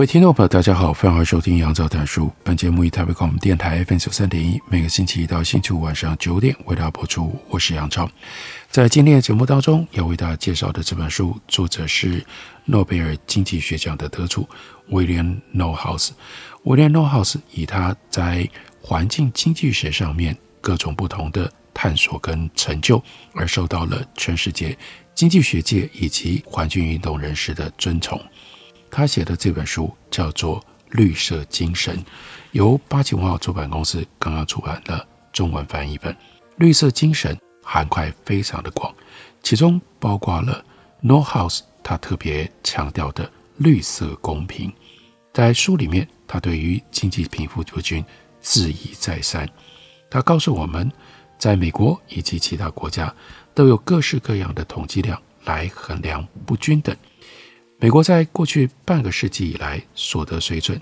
各位听众朋友，大家好，欢迎收听杨照谈书。本节目以台北广播电台 FM 九三点一，每个星期一到星期五晚上九点为大家播出。我是杨照。在今天的节目当中，要为大家介绍的这本书，作者是诺贝尔经济学奖的得主威廉·诺豪斯。威廉·诺豪斯以他在环境经济学上面各种不同的探索跟成就，而受到了全世界经济学界以及环境运动人士的尊崇。他写的这本书叫做《绿色精神》，由八旗文化出版公司刚刚出版的中文翻译本。《绿色精神》涵盖非常的广，其中包括了 Norhouse 他特别强调的绿色公平。在书里面，他对于经济贫富不均质疑再三。他告诉我们，在美国以及其他国家都有各式各样的统计量来衡量不均等。美国在过去半个世纪以来，所得水准，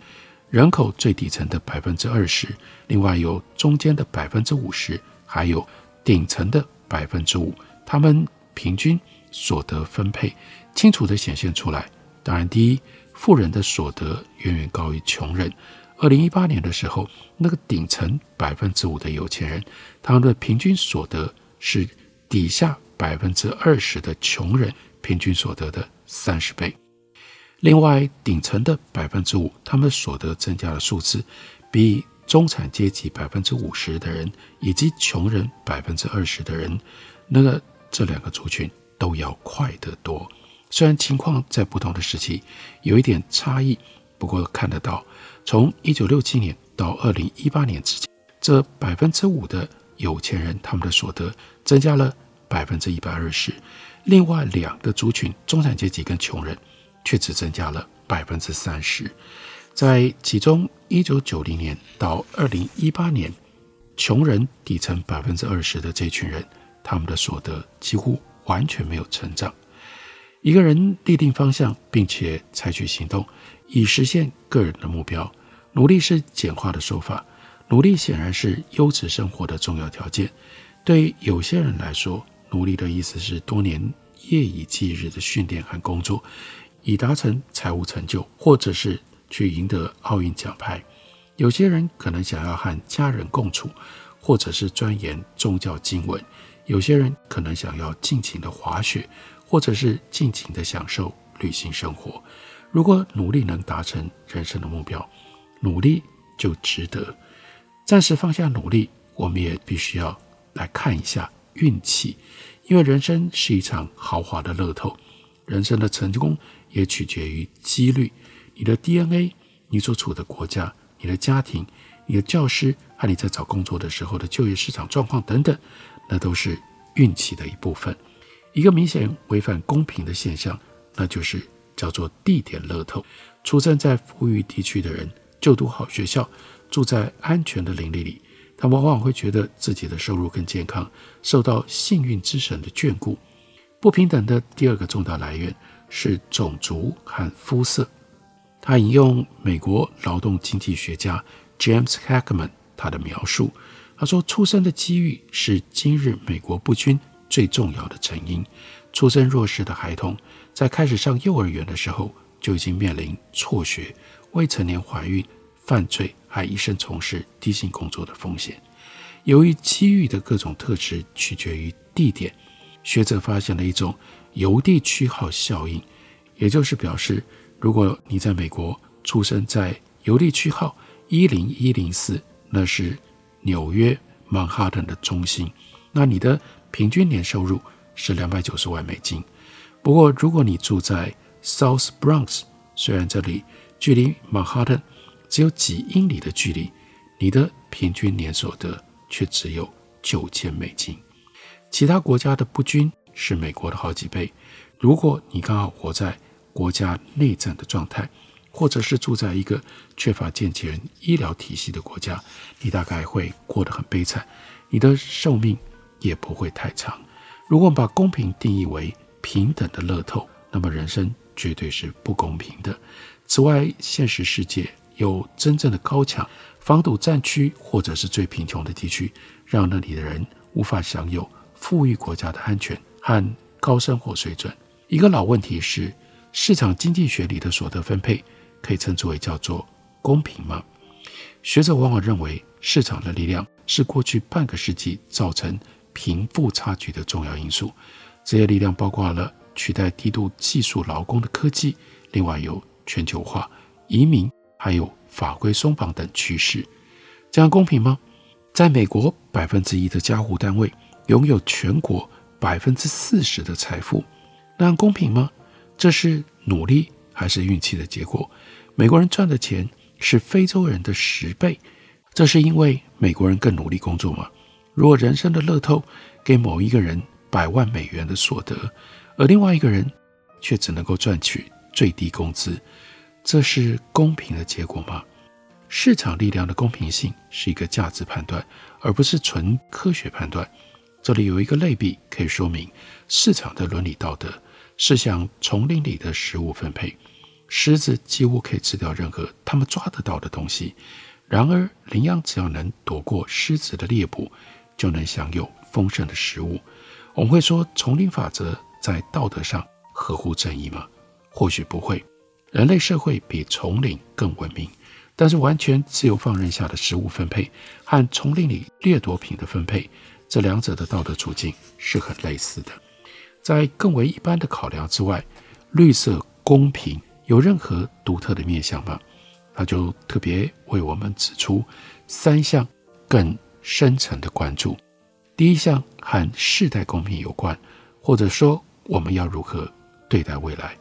人口最底层的百分之二十，另外有中间的百分之五十，还有顶层的百分之五，他们平均所得分配清楚地显现出来。当然，第一，富人的所得远远高于穷人。二零一八年的时候，那个顶层百分之五的有钱人，他们的平均所得是底下百分之二十的穷人平均所得的三十倍。另外，顶层的百分之五，他们所得增加的数字，比中产阶级百分之五十的人以及穷人百分之二十的人，那个这两个族群都要快得多。虽然情况在不同的时期有一点差异，不过看得到，从一九六七年到二零一八年之间，这百分之五的有钱人，他们的所得增加了百分之一百二十。另外两个族群，中产阶级跟穷人。却只增加了百分之三十，在其中，一九九零年到二零一八年，穷人底层百分之二十的这群人，他们的所得几乎完全没有成长。一个人立定方向，并且采取行动，以实现个人的目标。努力是简化的说法，努力显然是优质生活的重要条件。对有些人来说，努力的意思是多年夜以继日的训练和工作。以达成财务成就，或者是去赢得奥运奖牌。有些人可能想要和家人共处，或者是钻研宗教经文。有些人可能想要尽情的滑雪，或者是尽情的享受旅行生活。如果努力能达成人生的目标，努力就值得。暂时放下努力，我们也必须要来看一下运气，因为人生是一场豪华的乐透，人生的成功。也取决于几率，你的 DNA，你所处的国家，你的家庭，你的教师和你在找工作的时候的就业市场状况等等，那都是运气的一部分。一个明显违反公平的现象，那就是叫做地点乐透。出生在富裕地区的人，就读好学校，住在安全的邻里里，他往往会觉得自己的收入更健康受到幸运之神的眷顾。不平等的第二个重大来源。是种族和肤色。他引用美国劳动经济学家 James Heckman 他的描述，他说：“出生的机遇是今日美国不均最重要的成因。出生弱势的孩童在开始上幼儿园的时候就已经面临辍学、未成年怀孕、犯罪，还一生从事低薪工作的风险。由于机遇的各种特质取决于地点，学者发现了一种。”邮递区号效应，也就是表示，如果你在美国出生在邮递区号一零一零四，那是纽约曼哈顿的中心，那你的平均年收入是两百九十万美金。不过，如果你住在 South Bronx，虽然这里距离曼哈顿只有几英里的距离，你的平均年所得却只有九千美金。其他国家的不均。是美国的好几倍。如果你刚好活在国家内战的状态，或者是住在一个缺乏健全医疗体系的国家，你大概会过得很悲惨，你的寿命也不会太长。如果我们把公平定义为平等的乐透，那么人生绝对是不公平的。此外，现实世界有真正的高墙，防堵战区或者是最贫穷的地区，让那里的人无法享有富裕国家的安全和高生活水准。一个老问题是，市场经济学里的所得分配。可以称之为叫做公平吗？学者往往认为，市场的力量是过去半个世纪造成贫富差距的重要因素。这些力量包括了取代低度技术劳工的科技，另外有全球化、移民，还有法规松绑等趋势。这样公平吗？在美国，百分之一的家户单位拥有全国百分之四十的财富，那样公平吗？这是努力还是运气的结果？美国人赚的钱是非洲人的十倍，这是因为美国人更努力工作吗？如果人生的乐透给某一个人百万美元的所得，而另外一个人却只能够赚取最低工资，这是公平的结果吗？市场力量的公平性是一个价值判断，而不是纯科学判断。这里有一个类比可以说明市场的伦理道德，是像丛林里的食物分配。狮子几乎可以吃掉任何他们抓得到的东西，然而羚羊只要能躲过狮子的猎捕，就能享有丰盛的食物。我们会说丛林法则在道德上合乎正义吗？或许不会。人类社会比丛林更文明，但是完全自由放任下的食物分配和丛林里掠夺品的分配，这两者的道德处境是很类似的。在更为一般的考量之外，绿色公平。有任何独特的面向吗？他就特别为我们指出三项更深层的关注。第一项和世代公平有关，或者说我们要如何对待未来。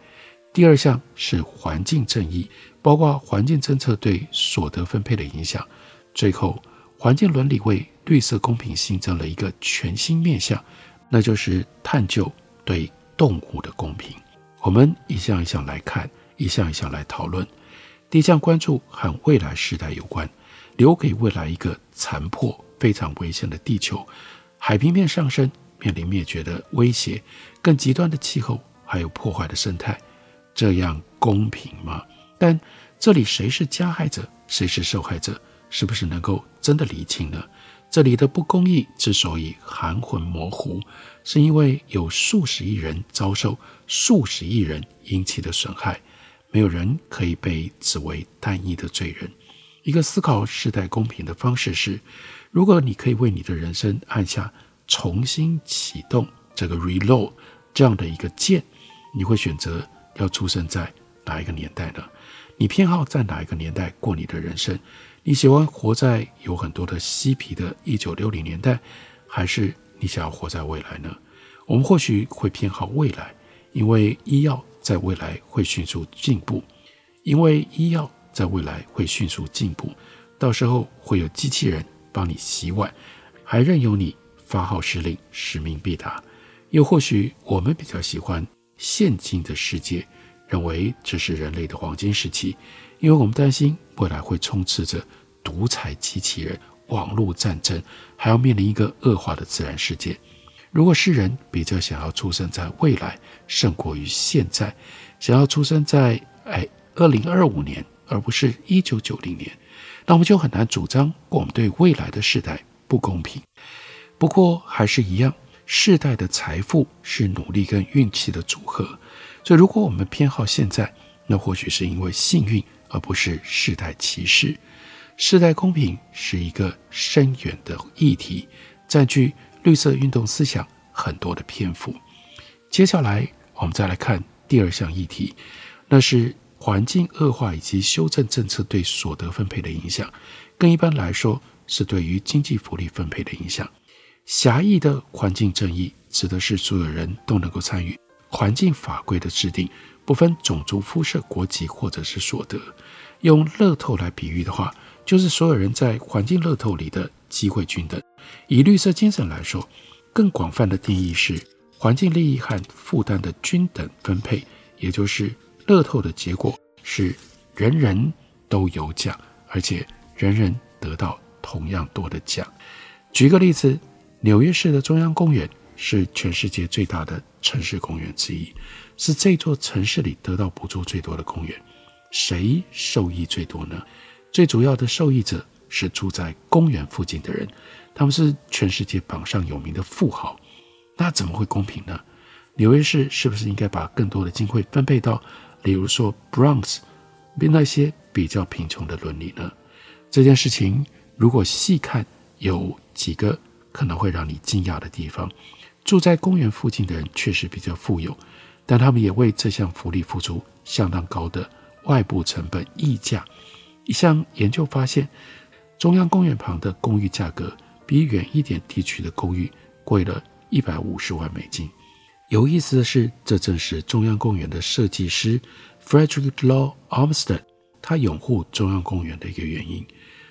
第二项是环境正义，包括环境政策对所得分配的影响。最后，环境伦理为绿色公平新增了一个全新面向，那就是探究对动物的公平。我们一项一项来看。一项一项来讨论。第一项关注和未来时代有关，留给未来一个残破、非常危险的地球，海平面上升，面临灭绝的威胁，更极端的气候，还有破坏的生态，这样公平吗？但这里谁是加害者，谁是受害者，是不是能够真的厘清呢？这里的不公义之所以含混模糊，是因为有数十亿人遭受数十亿人引起的损害。没有人可以被指为单一的罪人。一个思考世代公平的方式是：如果你可以为你的人生按下重新启动这个 reload 这样的一个键，你会选择要出生在哪一个年代呢？你偏好在哪一个年代过你的人生？你喜欢活在有很多的嬉皮的一九六零年代，还是你想要活在未来呢？我们或许会偏好未来，因为医药。在未来会迅速进步，因为医药在未来会迅速进步，到时候会有机器人帮你洗碗，还任由你发号施令，使命必达。又或许我们比较喜欢现今的世界，认为这是人类的黄金时期，因为我们担心未来会充斥着独裁机器人、网络战争，还要面临一个恶化的自然世界。如果世人比较想要出生在未来，胜过于现在，想要出生在哎二零二五年，而不是一九九零年，那我们就很难主张我们对未来的世代不公平。不过还是一样，世代的财富是努力跟运气的组合，所以如果我们偏好现在，那或许是因为幸运，而不是世代歧视。世代公平是一个深远的议题，占据。绿色运动思想很多的篇幅，接下来我们再来看第二项议题，那是环境恶化以及修正政策对所得分配的影响。更一般来说，是对于经济福利分配的影响。狭义的环境正义指的是所有人都能够参与环境法规的制定，不分种族、肤色、国籍或者是所得。用乐透来比喻的话，就是所有人在环境乐透里的机会均等。以绿色精神来说，更广泛的定义是环境利益和负担的均等分配，也就是乐透的结果是人人都有奖，而且人人得到同样多的奖。举个例子，纽约市的中央公园是全世界最大的城市公园之一，是这座城市里得到补助最多的公园。谁受益最多呢？最主要的受益者是住在公园附近的人，他们是全世界榜上有名的富豪。那怎么会公平呢？纽约市是不是应该把更多的经费分配到，例如说 Bronx，比那些比较贫穷的伦理呢？这件事情如果细看，有几个可能会让你惊讶的地方。住在公园附近的人确实比较富有，但他们也为这项福利付出相当高的外部成本溢价。一项研究发现，中央公园旁的公寓价格比远一点地区的公寓贵了一百五十万美金。有意思的是，这正是中央公园的设计师 Frederick Law Olmsted 他拥护中央公园的一个原因。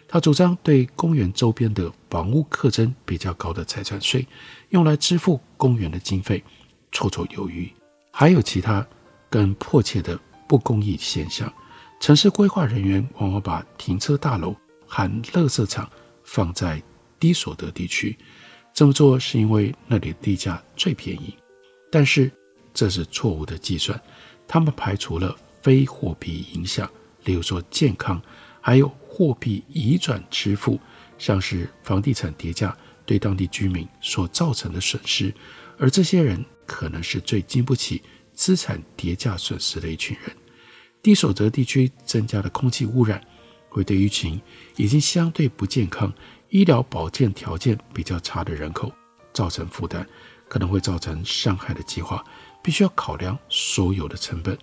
他主张对公园周边的房屋课征比较高的财产税，用来支付公园的经费，绰绰有余。还有其他更迫切的不公义现象：城市规划人员往往把停车大楼和垃圾场放在低所得地区。这么做是因为那里的地价最便宜，但是这是错误的计算。他们排除了非货币影响，例如说健康，还有货币移转支付，像是房地产跌价对当地居民所造成的损失，而这些人可能是最经不起资产跌价损失的一群人。低所得地区增加的空气污染，会对一群已经相对不健康。医疗保健条件比较差的人口造成负担，可能会造成伤害的计划，必须要考量所有的成本，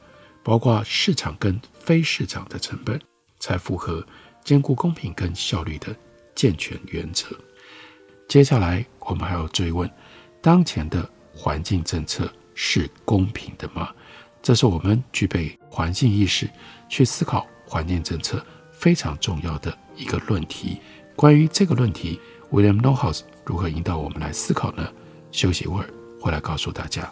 包括市场跟非市场的成本，才符合兼顾公平跟效率的健全原则。接下来我们还要追问：当前的环境政策是公平的吗？这是我们具备环境意识去思考环境政策非常重要的一个论题。关于这个论题，William Knowles 如何引导我们来思考呢？休息一会儿，回来告诉大家。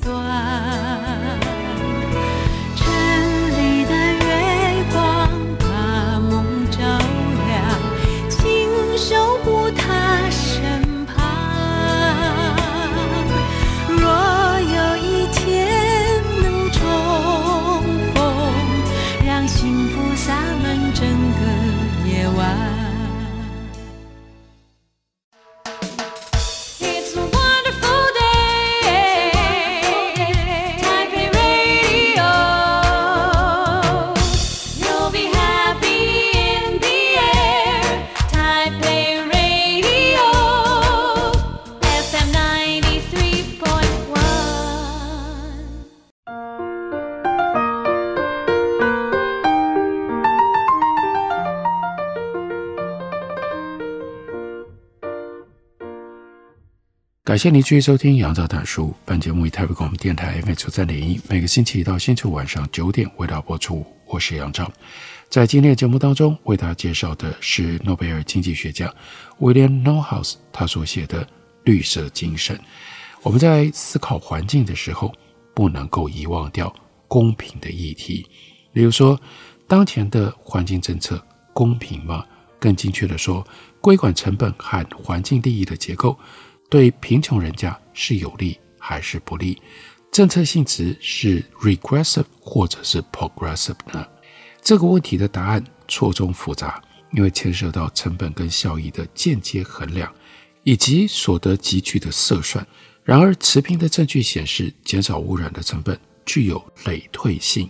感谢您继续收听《杨照谈书》。本节目以台北广播电台 FM 九三点一，每个星期一到星期五晚上九点为大家播出。我是杨照，在今天的节目当中，为大家介绍的是诺贝尔经济学家 William Knowles 他所写的《绿色精神》。我们在思考环境的时候，不能够遗忘掉公平的议题。例如说，当前的环境政策公平吗？更精确地说，规管成本和环境利益的结构。对贫穷人家是有利还是不利？政策性质是 regressive 或者是 progressive 呢？这个问题的答案错综复杂，因为牵涉到成本跟效益的间接衡量，以及所得级距的测算。然而，持平的证据显示，减少污染的成本具有累退性，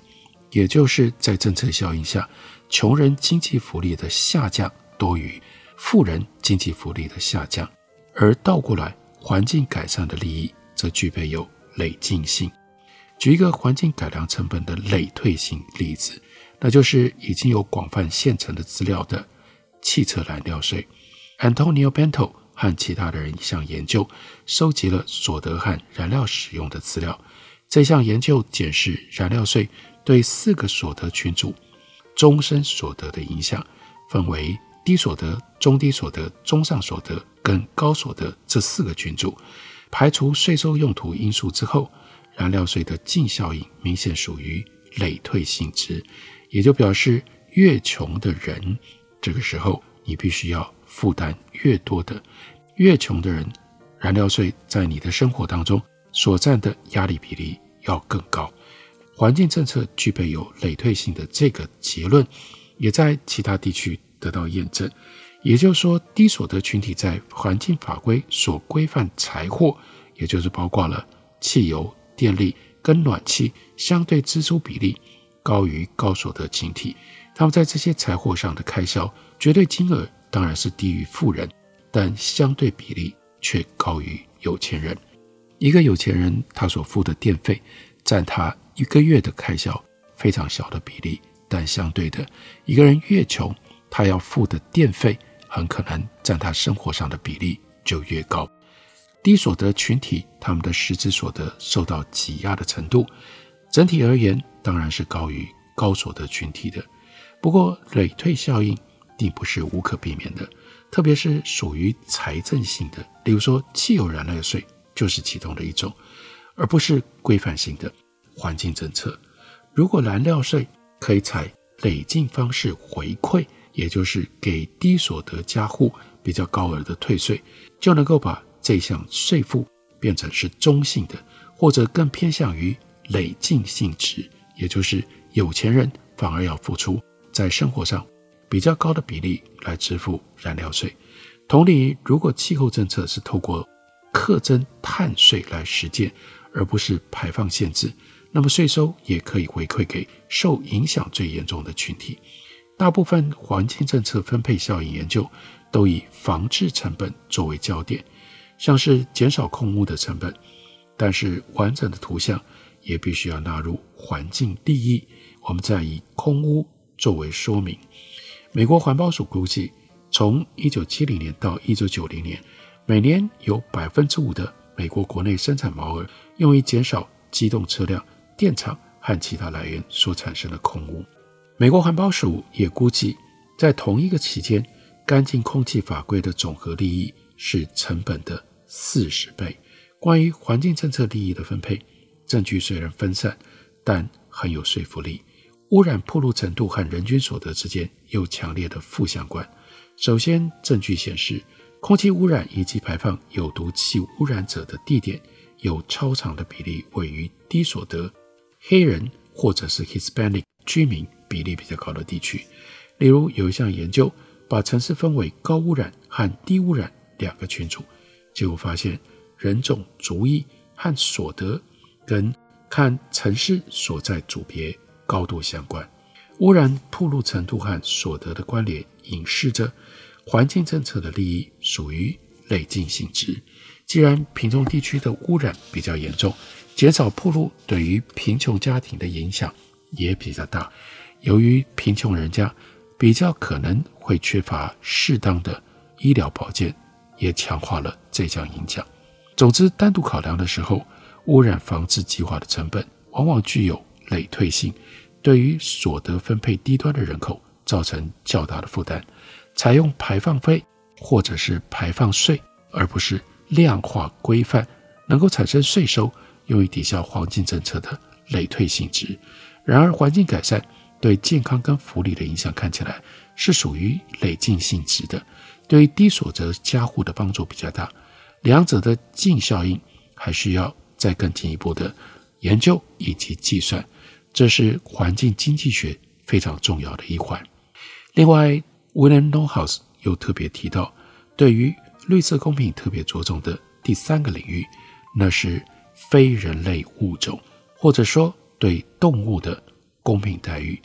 也就是在政策效应下，穷人经济福利的下降多于富人经济福利的下降，而倒过来，环境改善的利益则具备有累进性。举一个环境改良成本的累退性例子，那就是已经有广泛现成的资料的汽车燃料税。Antonio Bento 和其他的人一项研究，收集了所得和燃料使用的资料。这项研究检视燃料税对四个所得群组终身所得的影响，分为低所得、中低所得、中上所得跟高所得这四个群组。排除税收用途因素之后，燃料税的净效应明显属于累退性质，也就表示越穷的人，这个时候你必须要负担越多的。越穷的人，燃料税在你的生活当中所占的压力比例要更高。环境政策具备有累退性的这个结论，也在其他地区得到验证。也就是说，低所得群体在环境法规所规范财货，也就是包括了汽油、电力跟暖气相对支出比例高于高所得群体，他们在这些财货上的开销绝对金额当然是低于富人。但相对比例却高于有钱人。一个有钱人，他所付的电费占他一个月的开销非常小的比例，但相对的，一个人越穷，他要付的电费很可能占他生活上的比例就越高。低所得群体他们的实质所得受到挤压的程度，整体而言当然是高于高所得群体的。不过，累退效应并不是无可避免的。特别是属于财政性的，例如说汽油燃料税就是其中的一种，而不是规范性的环境政策。如果燃料税可以采累进方式回馈，也就是给低所得家户比较高额的退税，就能够把这项税负变成是中性的，或者更偏向于累进性质，也就是有钱人反而要付出在生活上。比较高的比例来支付燃料税。同理，如果气候政策是透过课征碳税来实践，而不是排放限制，那么税收也可以回馈给受影响最严重的群体。大部分环境政策分配效应研究都以防治成本作为焦点，像是减少空污的成本。但是完整的图像也必须要纳入环境利益，我们再以空污作为说明。美国环保署估计，从一九七零年到一九九零年，每年有百分之五的美国国内生产毛额用于减少机动车辆、电厂和其他来源所产生的空污。美国环保署也估计，在同一个期间，干净空气法规的总和利益是成本的四十倍。关于环境政策利益的分配，证据虽然分散，但很有说服力。污染暴露程度和人均所得之间有强烈的负相关。首先，证据显示，空气污染以及排放有毒气污染者的地点有超长的比例位于低所得、黑人或者是 Hispanic 居民比例比较高的地区。例如，有一项研究把城市分为高污染和低污染两个群组，结果发现人种、族裔和所得跟看城市所在组别。高度相关，污染暴露程度和所得的关联，隐示着环境政策的利益属于累进性质。既然贫穷地区的污染比较严重，减少暴露对于贫穷家庭的影响也比较大。由于贫穷人家比较可能会缺乏适当的医疗保健，也强化了这项影响。总之，单独考量的时候，污染防治计划的成本往往具有累退性。对于所得分配低端的人口造成较大的负担，采用排放费或者是排放税，而不是量化规范，能够产生税收用于抵消环境政策的累退性质。然而，环境改善对健康跟福利的影响看起来是属于累进性质的，对于低所得家户的帮助比较大。两者的净效应还需要再更进一步的研究以及计算。这是环境经济学非常重要的一环。另外，William n o h o u s e 又特别提到，对于绿色公平特别着重的第三个领域，那是非人类物种，或者说对动物的公平待遇。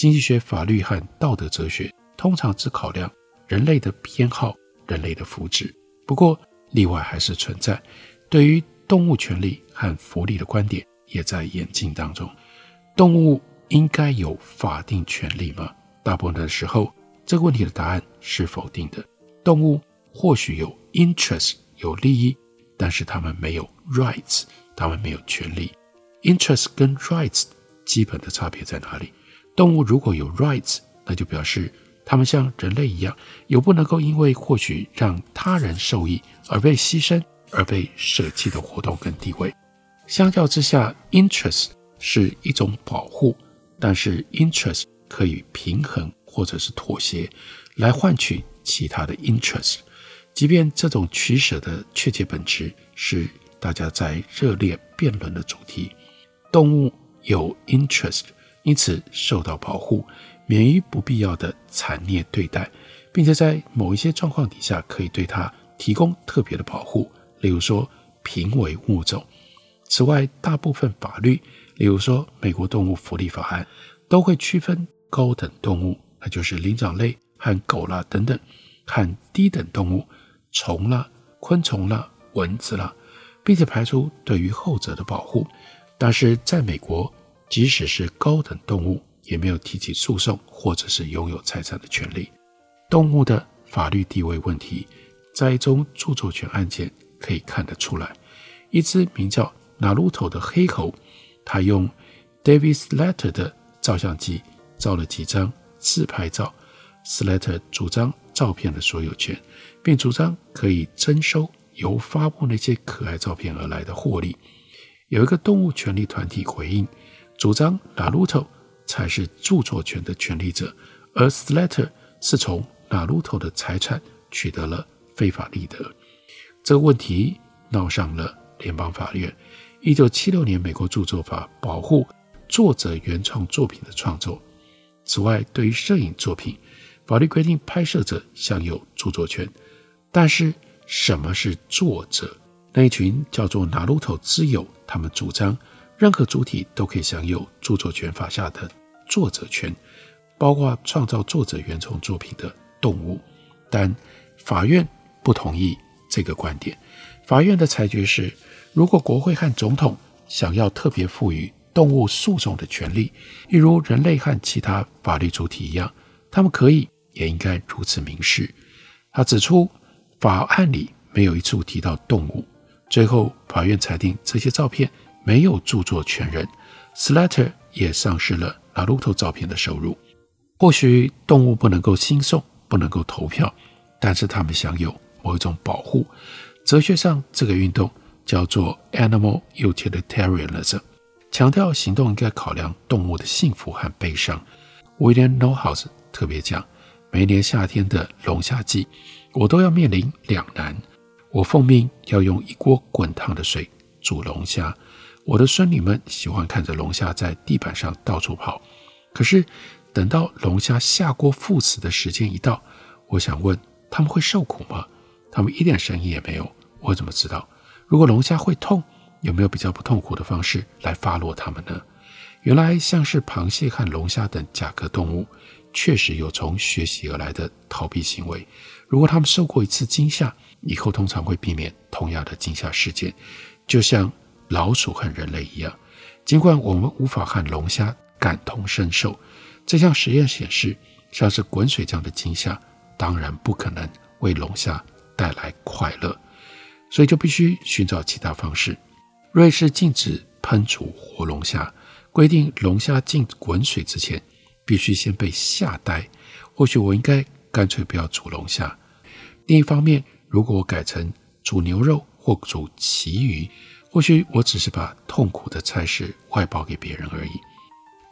经济学、法律和道德哲学通常只考量人类的偏好、人类的福祉。不过，例外还是存在。对于动物权利和福利的观点也在演进当中。动物应该有法定权利吗？大部分的时候，这个问题的答案是否定的。动物或许有 interest，有利益，但是它们没有 rights，它们没有权利。interest 跟 rights 基本的差别在哪里？动物如果有 rights，那就表示它们像人类一样，有不能够因为获取让他人受益而被牺牲、而被舍弃的活动跟地位。相较之下，interest 是一种保护，但是 interest 可以平衡或者是妥协，来换取其他的 interest。即便这种取舍的确切本质是大家在热烈辩论的主题。动物有 interest，因此受到保护，免于不必要的残虐对待，并且在某一些状况底下可以对它提供特别的保护，例如说濒危物种。此外，大部分法律，例如说美国动物福利法案，都会区分高等动物，那就是灵长类和狗啦等等，和低等动物，虫啦、昆虫啦、蚊子啦，并且排除对于后者的保护。但是在美国，即使是高等动物，也没有提起诉讼或者是拥有财产的权利。动物的法律地位问题，在一宗著作权案件可以看得出来。一只名叫纳鲁头的黑猴，他用 David Slater 的照相机照了几张自拍照。Slater 主张照片的所有权，并主张可以征收由发布那些可爱照片而来的获利。有一个动物权利团体回应，主张纳鲁头才是著作权的权利者，而 Slater 是从纳鲁头的财产取得了非法利得。这个问题闹上了联邦法院。一九七六年，美国著作法保护作者原创作品的创作。此外，对于摄影作品，法律规定拍摄者享有著作权。但是，什么是作者？那一群叫做纳鲁头之友，他们主张任何主体都可以享有著作权法下的作者权，包括创造作者原创作品的动物。但法院不同意这个观点。法院的裁决是。如果国会和总统想要特别赋予动物诉讼的权利，例如人类和其他法律主体一样，他们可以也应该如此明示。他指出，法案里没有一处提到动物。最后，法院裁定这些照片没有著作权人，Slater 也丧失了纳鲁头照片的收入。或许动物不能够兴讼，不能够投票，但是他们享有某一种保护。哲学上，这个运动。叫做 Animal Utilitarianism，强调行动应该考量动物的幸福和悲伤。William Knowhouse 特别讲，每年夏天的龙虾季，我都要面临两难：我奉命要用一锅滚烫的水煮龙虾，我的孙女们喜欢看着龙虾在地板上到处跑。可是等到龙虾下锅赴死的时间一到，我想问他们会受苦吗？他们一点声音也没有，我怎么知道？如果龙虾会痛，有没有比较不痛苦的方式来发落它们呢？原来像是螃蟹和龙虾等甲壳动物，确实有从学习而来的逃避行为。如果它们受过一次惊吓，以后通常会避免同样的惊吓事件，就像老鼠和人类一样。尽管我们无法和龙虾感同身受，这项实验显示，像是滚水这样的惊吓，当然不可能为龙虾带来快乐。所以就必须寻找其他方式。瑞士禁止烹煮活龙虾，规定龙虾进滚水之前必须先被吓呆。或许我应该干脆不要煮龙虾。另一方面，如果我改成煮牛肉或煮旗鱼，或许我只是把痛苦的差事外包给别人而已。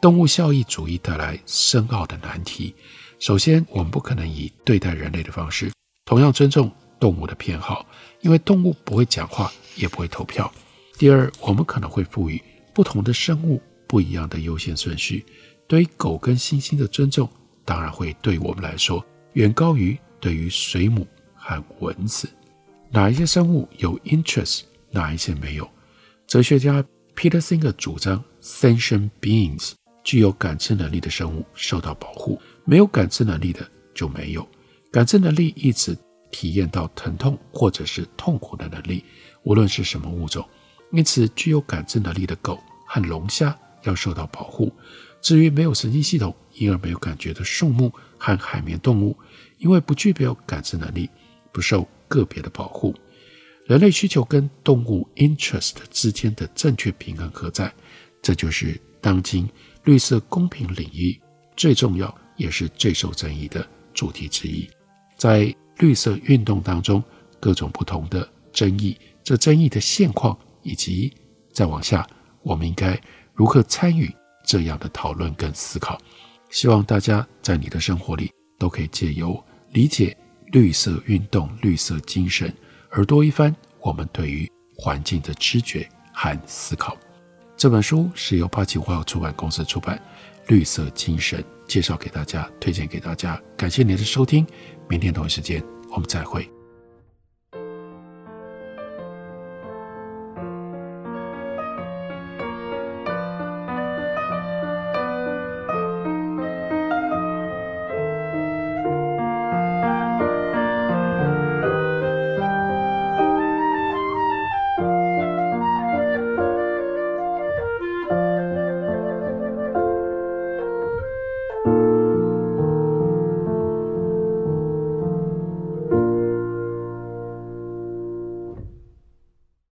动物效益主义带来深奥的难题。首先，我们不可能以对待人类的方式同样尊重动物的偏好。因为动物不会讲话，也不会投票。第二，我们可能会赋予不同的生物不一样的优先顺序。对于狗跟猩猩的尊重，当然会对我们来说远高于对于水母和蚊子。哪一些生物有 interest，哪一些没有？哲学家 Peter Singer 主张，sentient beings 具有感知能力的生物受到保护，没有感知能力的就没有。感知能力一直体验到疼痛或者是痛苦的能力，无论是什么物种。因此，具有感知能力的狗和龙虾要受到保护。至于没有神经系统，因而没有感觉的树木和海绵动物，因为不具备有感知能力，不受个别的保护。人类需求跟动物 interest 之间的正确平衡何在？这就是当今绿色公平领域最重要也是最受争议的主题之一。在绿色运动当中，各种不同的争议，这争议的现况，以及再往下，我们应该如何参与这样的讨论跟思考？希望大家在你的生活里都可以借由理解绿色运动、绿色精神，而多一番我们对于环境的知觉和思考。这本书是由八旗文化出版公司出版，《绿色精神》介绍给大家，推荐给大家。感谢您的收听，明天同一时间我们再会。